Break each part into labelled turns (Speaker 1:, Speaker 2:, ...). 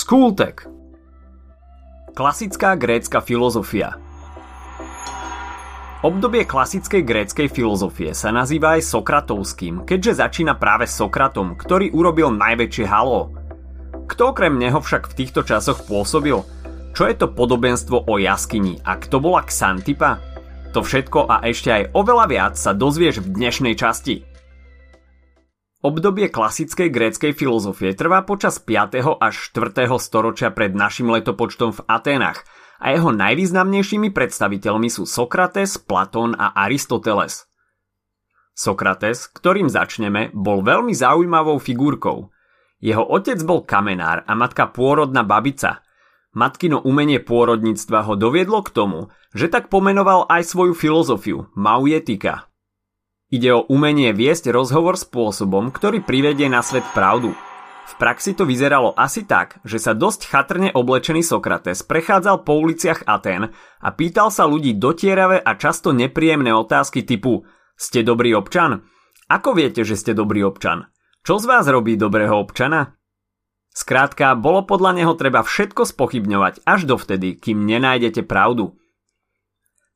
Speaker 1: Skultek Klasická grécka filozofia Obdobie klasickej gréckej filozofie sa nazýva aj Sokratovským, keďže začína práve Sokratom, ktorý urobil najväčšie halo. Kto okrem neho však v týchto časoch pôsobil? Čo je to podobenstvo o jaskyni a kto bola Xantipa? To všetko a ešte aj oveľa viac sa dozvieš v dnešnej časti. Obdobie klasickej gréckej filozofie trvá počas 5. až 4. storočia pred našim letopočtom v Aténach a jeho najvýznamnejšími predstaviteľmi sú Sokrates, Platón a Aristoteles. Sokrates, ktorým začneme, bol veľmi zaujímavou figurkou. Jeho otec bol kamenár a matka pôrodná babica. Matkino umenie pôrodníctva ho doviedlo k tomu, že tak pomenoval aj svoju filozofiu, maujetika, Ide o umenie viesť rozhovor spôsobom, ktorý privedie na svet pravdu. V praxi to vyzeralo asi tak, že sa dosť chatrne oblečený Sokrates prechádzal po uliciach Atén a pýtal sa ľudí dotieravé a často nepríjemné otázky typu Ste dobrý občan? Ako viete, že ste dobrý občan? Čo z vás robí dobrého občana? Skrátka, bolo podľa neho treba všetko spochybňovať až dovtedy, kým nenájdete pravdu.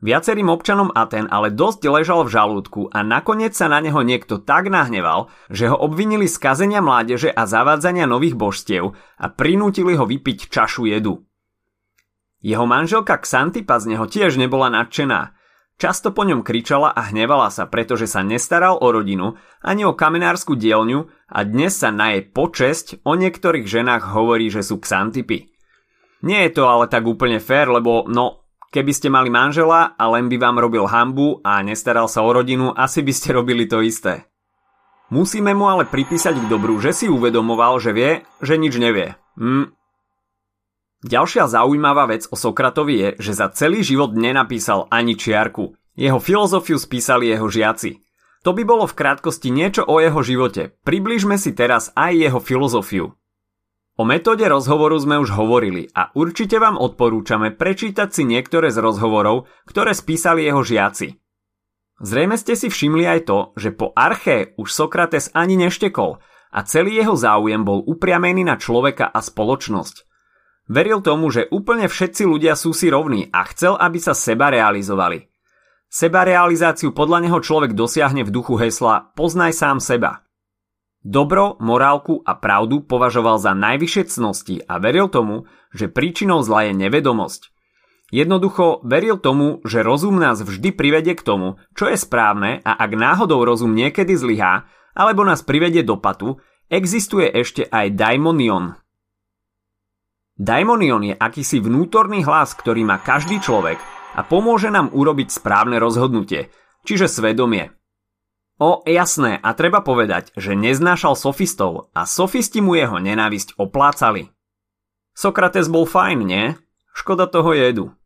Speaker 1: Viacerým občanom Aten ale dosť ležal v žalúdku a nakoniec sa na neho niekto tak nahneval, že ho obvinili z kazenia mládeže a zavádzania nových božstiev a prinútili ho vypiť čašu jedu. Jeho manželka Xantipa z neho tiež nebola nadšená. Často po ňom kričala a hnevala sa, pretože sa nestaral o rodinu ani o kamenárskú dielňu a dnes sa na jej počesť o niektorých ženách hovorí, že sú Xantipy. Nie je to ale tak úplne fér, lebo no, Keby ste mali manžela a len by vám robil hambu a nestaral sa o rodinu, asi by ste robili to isté. Musíme mu ale pripísať k dobru, že si uvedomoval, že vie, že nič nevie. Hm. Ďalšia zaujímavá vec o Sokratovi je, že za celý život nenapísal ani čiarku. Jeho filozofiu spísali jeho žiaci. To by bolo v krátkosti niečo o jeho živote. Približme si teraz aj jeho filozofiu. O metóde rozhovoru sme už hovorili a určite vám odporúčame prečítať si niektoré z rozhovorov, ktoré spísali jeho žiaci. Zrejme ste si všimli aj to, že po Arché už Sokrates ani neštekol a celý jeho záujem bol upriamený na človeka a spoločnosť. Veril tomu, že úplne všetci ľudia sú si rovní a chcel, aby sa seba realizovali. Seba realizáciu podľa neho človek dosiahne v duchu hesla Poznaj sám seba. Dobro, morálku a pravdu považoval za najvyššie cnosti a veril tomu, že príčinou zla je nevedomosť. Jednoducho veril tomu, že rozum nás vždy privedie k tomu, čo je správne a ak náhodou rozum niekedy zlyhá, alebo nás privedie do patu, existuje ešte aj daimonion. Daimonion je akýsi vnútorný hlas, ktorý má každý človek a pomôže nám urobiť správne rozhodnutie, čiže svedomie. O, jasné, a treba povedať, že neznášal sofistov a sofisti mu jeho nenávisť oplácali. Sokrates bol fajn, nie? Škoda toho jedu.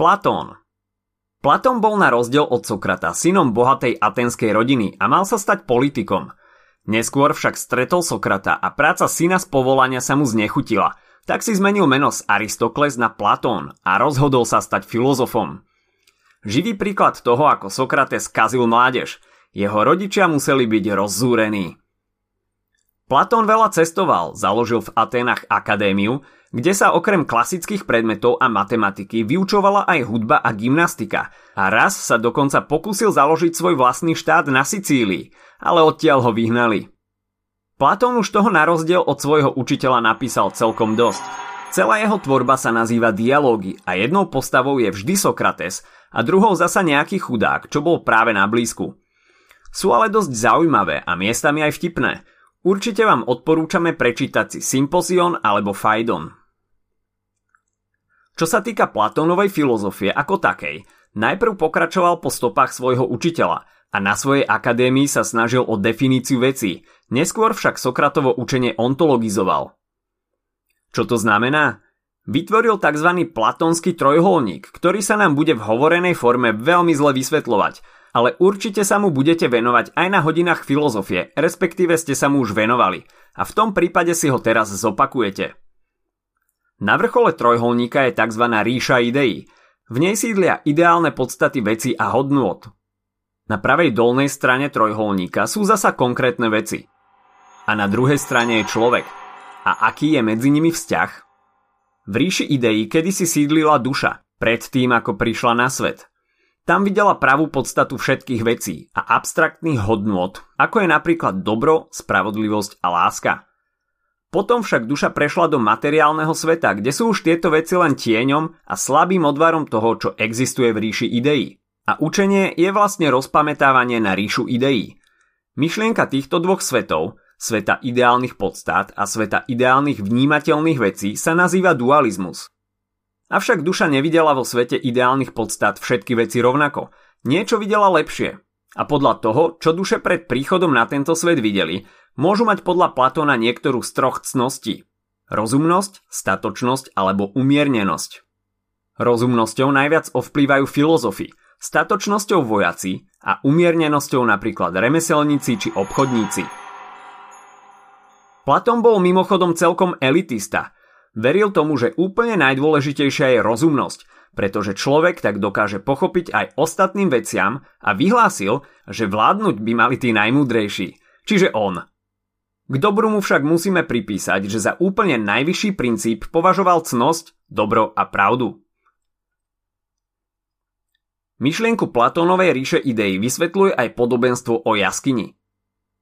Speaker 1: Platón Platón bol na rozdiel od Sokrata synom bohatej atenskej rodiny a mal sa stať politikom. Neskôr však stretol Sokrata a práca syna z povolania sa mu znechutila, tak si zmenil meno z Aristokles na Platón a rozhodol sa stať filozofom. Živý príklad toho, ako Sokrates kazil mládež. Jeho rodičia museli byť rozzúrení. Platón veľa cestoval, založil v Aténach akadémiu, kde sa okrem klasických predmetov a matematiky vyučovala aj hudba a gymnastika a raz sa dokonca pokúsil založiť svoj vlastný štát na Sicílii, ale odtiaľ ho vyhnali. Platón už toho na rozdiel od svojho učiteľa napísal celkom dosť. Celá jeho tvorba sa nazýva dialógy a jednou postavou je vždy Sokrates a druhou zasa nejaký chudák, čo bol práve na blízku. Sú ale dosť zaujímavé a miestami aj vtipné. Určite vám odporúčame prečítať si Symposion alebo Fajdon. Čo sa týka Platónovej filozofie ako takej, najprv pokračoval po stopách svojho učiteľa a na svojej akadémii sa snažil o definíciu vecí, neskôr však Sokratovo učenie ontologizoval. Čo to znamená? Vytvoril tzv. platonský trojholník, ktorý sa nám bude v hovorenej forme veľmi zle vysvetľovať, ale určite sa mu budete venovať aj na hodinách filozofie, respektíve ste sa mu už venovali a v tom prípade si ho teraz zopakujete. Na vrchole trojholníka je tzv. ríša ideí. V nej sídlia ideálne podstaty veci a hodnôt. Na pravej dolnej strane trojholníka sú zasa konkrétne veci. A na druhej strane je človek – a aký je medzi nimi vzťah? V ríši ideí kedysi sídlila duša, predtým ako prišla na svet. Tam videla pravú podstatu všetkých vecí a abstraktných hodnôt, ako je napríklad dobro, spravodlivosť a láska. Potom však duša prešla do materiálneho sveta, kde sú už tieto veci len tieňom a slabým odvarom toho, čo existuje v ríši ideí. A učenie je vlastne rozpamätávanie na ríšu ideí. Myšlienka týchto dvoch svetov, sveta ideálnych podstát a sveta ideálnych vnímateľných vecí sa nazýva dualizmus. Avšak duša nevidela vo svete ideálnych podstát všetky veci rovnako. Niečo videla lepšie. A podľa toho, čo duše pred príchodom na tento svet videli, môžu mať podľa Platóna niektorú z troch cností. Rozumnosť, statočnosť alebo umiernenosť. Rozumnosťou najviac ovplývajú filozofi, statočnosťou vojaci a umiernenosťou napríklad remeselníci či obchodníci. Platón bol mimochodom celkom elitista – Veril tomu, že úplne najdôležitejšia je rozumnosť, pretože človek tak dokáže pochopiť aj ostatným veciam a vyhlásil, že vládnuť by mali tí najmúdrejší, čiže on. K dobru mu však musíme pripísať, že za úplne najvyšší princíp považoval cnosť, dobro a pravdu. Myšlienku Platónovej ríše ideí vysvetľuje aj podobenstvo o jaskyni.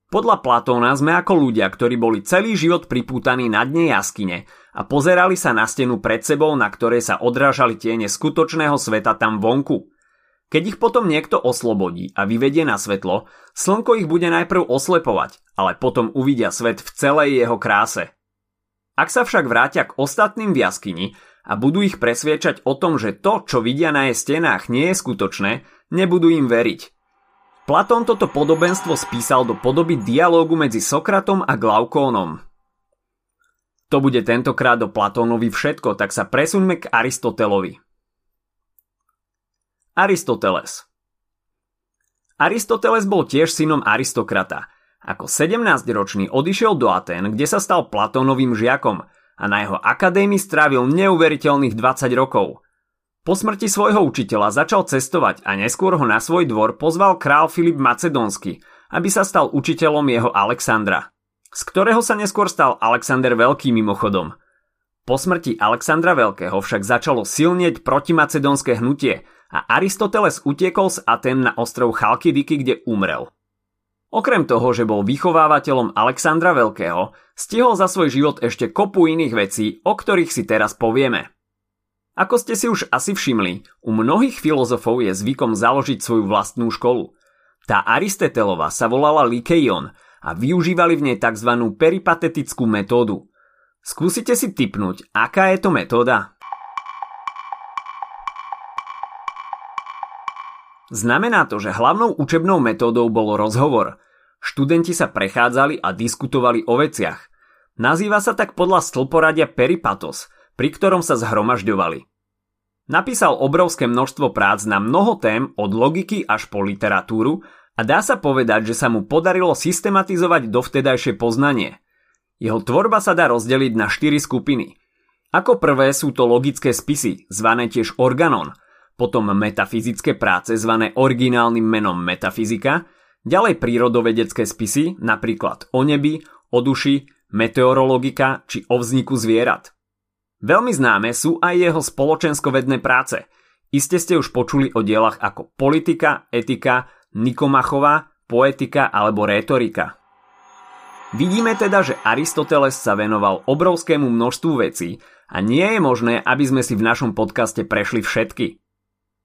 Speaker 1: Podľa Platóna sme ako ľudia, ktorí boli celý život pripútaní na dne jaskyne a pozerali sa na stenu pred sebou, na ktorej sa odrážali tiene skutočného sveta tam vonku. Keď ich potom niekto oslobodí a vyvedie na svetlo, slnko ich bude najprv oslepovať, ale potom uvidia svet v celej jeho kráse. Ak sa však vrátia k ostatným v jaskyni a budú ich presviečať o tom, že to, čo vidia na jej stenách, nie je skutočné, nebudú im veriť – Platón toto podobenstvo spísal do podoby dialógu medzi Sokratom a Glaukónom. To bude tentokrát do Platónovi všetko, tak sa presuňme k Aristotelovi. Aristoteles Aristoteles bol tiež synom aristokrata. Ako 17-ročný odišiel do Aten, kde sa stal Platónovým žiakom a na jeho akadémii strávil neuveriteľných 20 rokov – po smrti svojho učiteľa začal cestovať a neskôr ho na svoj dvor pozval král Filip Macedónsky, aby sa stal učiteľom jeho Alexandra, z ktorého sa neskôr stal Alexander Veľký mimochodom. Po smrti Alexandra Veľkého však začalo silnieť protimacedónske hnutie a Aristoteles utiekol z Aten na ostrov Chalkidiky, kde umrel. Okrem toho, že bol vychovávateľom Alexandra Veľkého, stihol za svoj život ešte kopu iných vecí, o ktorých si teraz povieme. Ako ste si už asi všimli, u mnohých filozofov je zvykom založiť svoju vlastnú školu. Tá Aristotelova sa volala Likeion a využívali v nej tzv. peripatetickú metódu. Skúsite si typnúť, aká je to metóda? Znamená to, že hlavnou učebnou metódou bol rozhovor. Študenti sa prechádzali a diskutovali o veciach. Nazýva sa tak podľa stĺporadia peripatos – pri ktorom sa zhromažďovali. Napísal obrovské množstvo prác na mnoho tém od logiky až po literatúru a dá sa povedať, že sa mu podarilo systematizovať dovtedajšie poznanie. Jeho tvorba sa dá rozdeliť na štyri skupiny. Ako prvé sú to logické spisy, zvané tiež organon, potom metafyzické práce zvané originálnym menom metafyzika, ďalej prírodovedecké spisy, napríklad o nebi, o duši, meteorologika či o vzniku zvierat. Veľmi známe sú aj jeho spoločenskovedné práce. Iste ste už počuli o dielach ako politika, etika, Nikomachova, poetika alebo rétorika. Vidíme teda, že Aristoteles sa venoval obrovskému množstvu vecí a nie je možné, aby sme si v našom podcaste prešli všetky.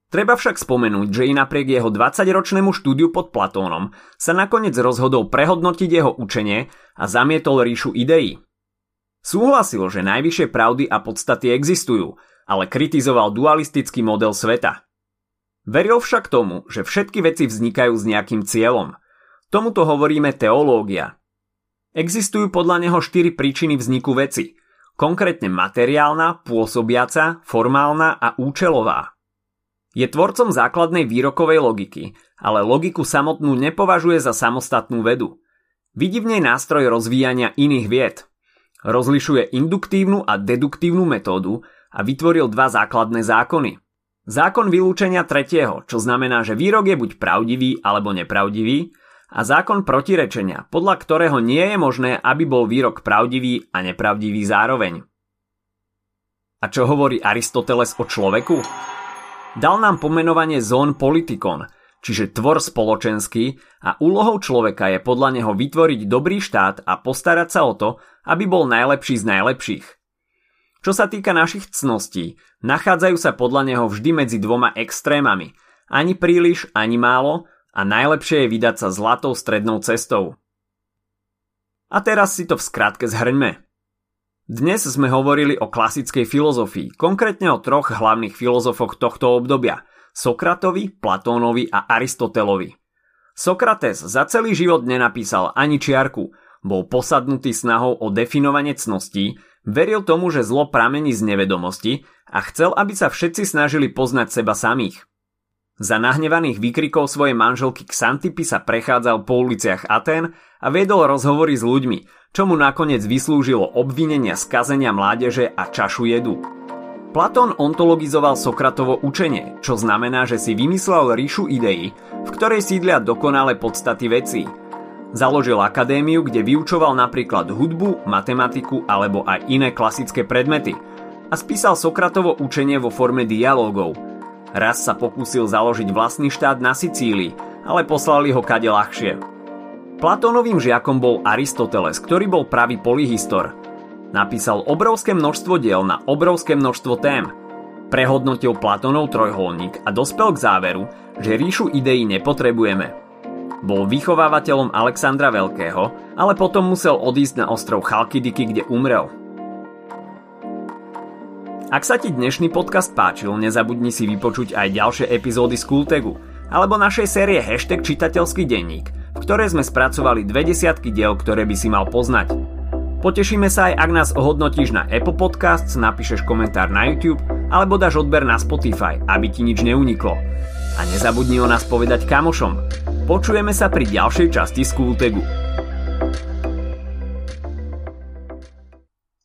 Speaker 1: Treba však spomenúť, že i napriek jeho 20-ročnému štúdiu pod Platónom sa nakoniec rozhodol prehodnotiť jeho učenie a zamietol ríšu ideí. Súhlasil, že najvyššie pravdy a podstaty existujú, ale kritizoval dualistický model sveta. Veril však tomu, že všetky veci vznikajú s nejakým cieľom. Tomuto hovoríme teológia. Existujú podľa neho štyri príčiny vzniku veci, konkrétne materiálna, pôsobiaca, formálna a účelová. Je tvorcom základnej výrokovej logiky, ale logiku samotnú nepovažuje za samostatnú vedu. Vidí v nej nástroj rozvíjania iných vied, Rozlišuje induktívnu a deduktívnu metódu a vytvoril dva základné zákony. Zákon vylúčenia tretieho, čo znamená, že výrok je buď pravdivý alebo nepravdivý, a zákon protirečenia, podľa ktorého nie je možné, aby bol výrok pravdivý a nepravdivý zároveň. A čo hovorí Aristoteles o človeku? Dal nám pomenovanie zón politikon, čiže tvor spoločenský a úlohou človeka je podľa neho vytvoriť dobrý štát a postarať sa o to, aby bol najlepší z najlepších. Čo sa týka našich cností, nachádzajú sa podľa neho vždy medzi dvoma extrémami, ani príliš, ani málo a najlepšie je vydať sa zlatou strednou cestou. A teraz si to v skratke zhrňme. Dnes sme hovorili o klasickej filozofii, konkrétne o troch hlavných filozofoch tohto obdobia – Sokratovi, Platónovi a Aristotelovi. Sokrates za celý život nenapísal ani čiarku, bol posadnutý snahou o definovanie cností, veril tomu, že zlo pramení z nevedomosti a chcel, aby sa všetci snažili poznať seba samých. Za nahnevaných výkrikov svojej manželky Xantipy sa prechádzal po uliciach Aten a viedol rozhovory s ľuďmi, čo mu nakoniec vyslúžilo obvinenia skazenia mládeže a čašu jedu. Platón ontologizoval Sokratovo učenie, čo znamená, že si vymyslel ríšu ideí, v ktorej sídlia dokonale podstaty vecí. Založil akadémiu, kde vyučoval napríklad hudbu, matematiku alebo aj iné klasické predmety a spísal Sokratovo učenie vo forme dialogov. Raz sa pokúsil založiť vlastný štát na Sicílii, ale poslali ho kade ľahšie. Platónovým žiakom bol Aristoteles, ktorý bol pravý polyhistor. Napísal obrovské množstvo diel na obrovské množstvo tém. Prehodnotil Platónov trojholník a dospel k záveru, že ríšu ideí nepotrebujeme. Bol vychovávateľom Alexandra Veľkého, ale potom musel odísť na ostrov Chalkidiky, kde umrel. Ak sa ti dnešný podcast páčil, nezabudni si vypočuť aj ďalšie epizódy z Kultegu alebo našej série Hashtag čitateľský denník – v ktorej sme spracovali dve desiatky diel, ktoré by si mal poznať. Potešíme sa aj, ak nás ohodnotíš na Apple Podcasts, napíšeš komentár na YouTube alebo dáš odber na Spotify, aby ti nič neuniklo. A nezabudni o nás povedať kamošom. Počujeme sa pri ďalšej časti Skultegu.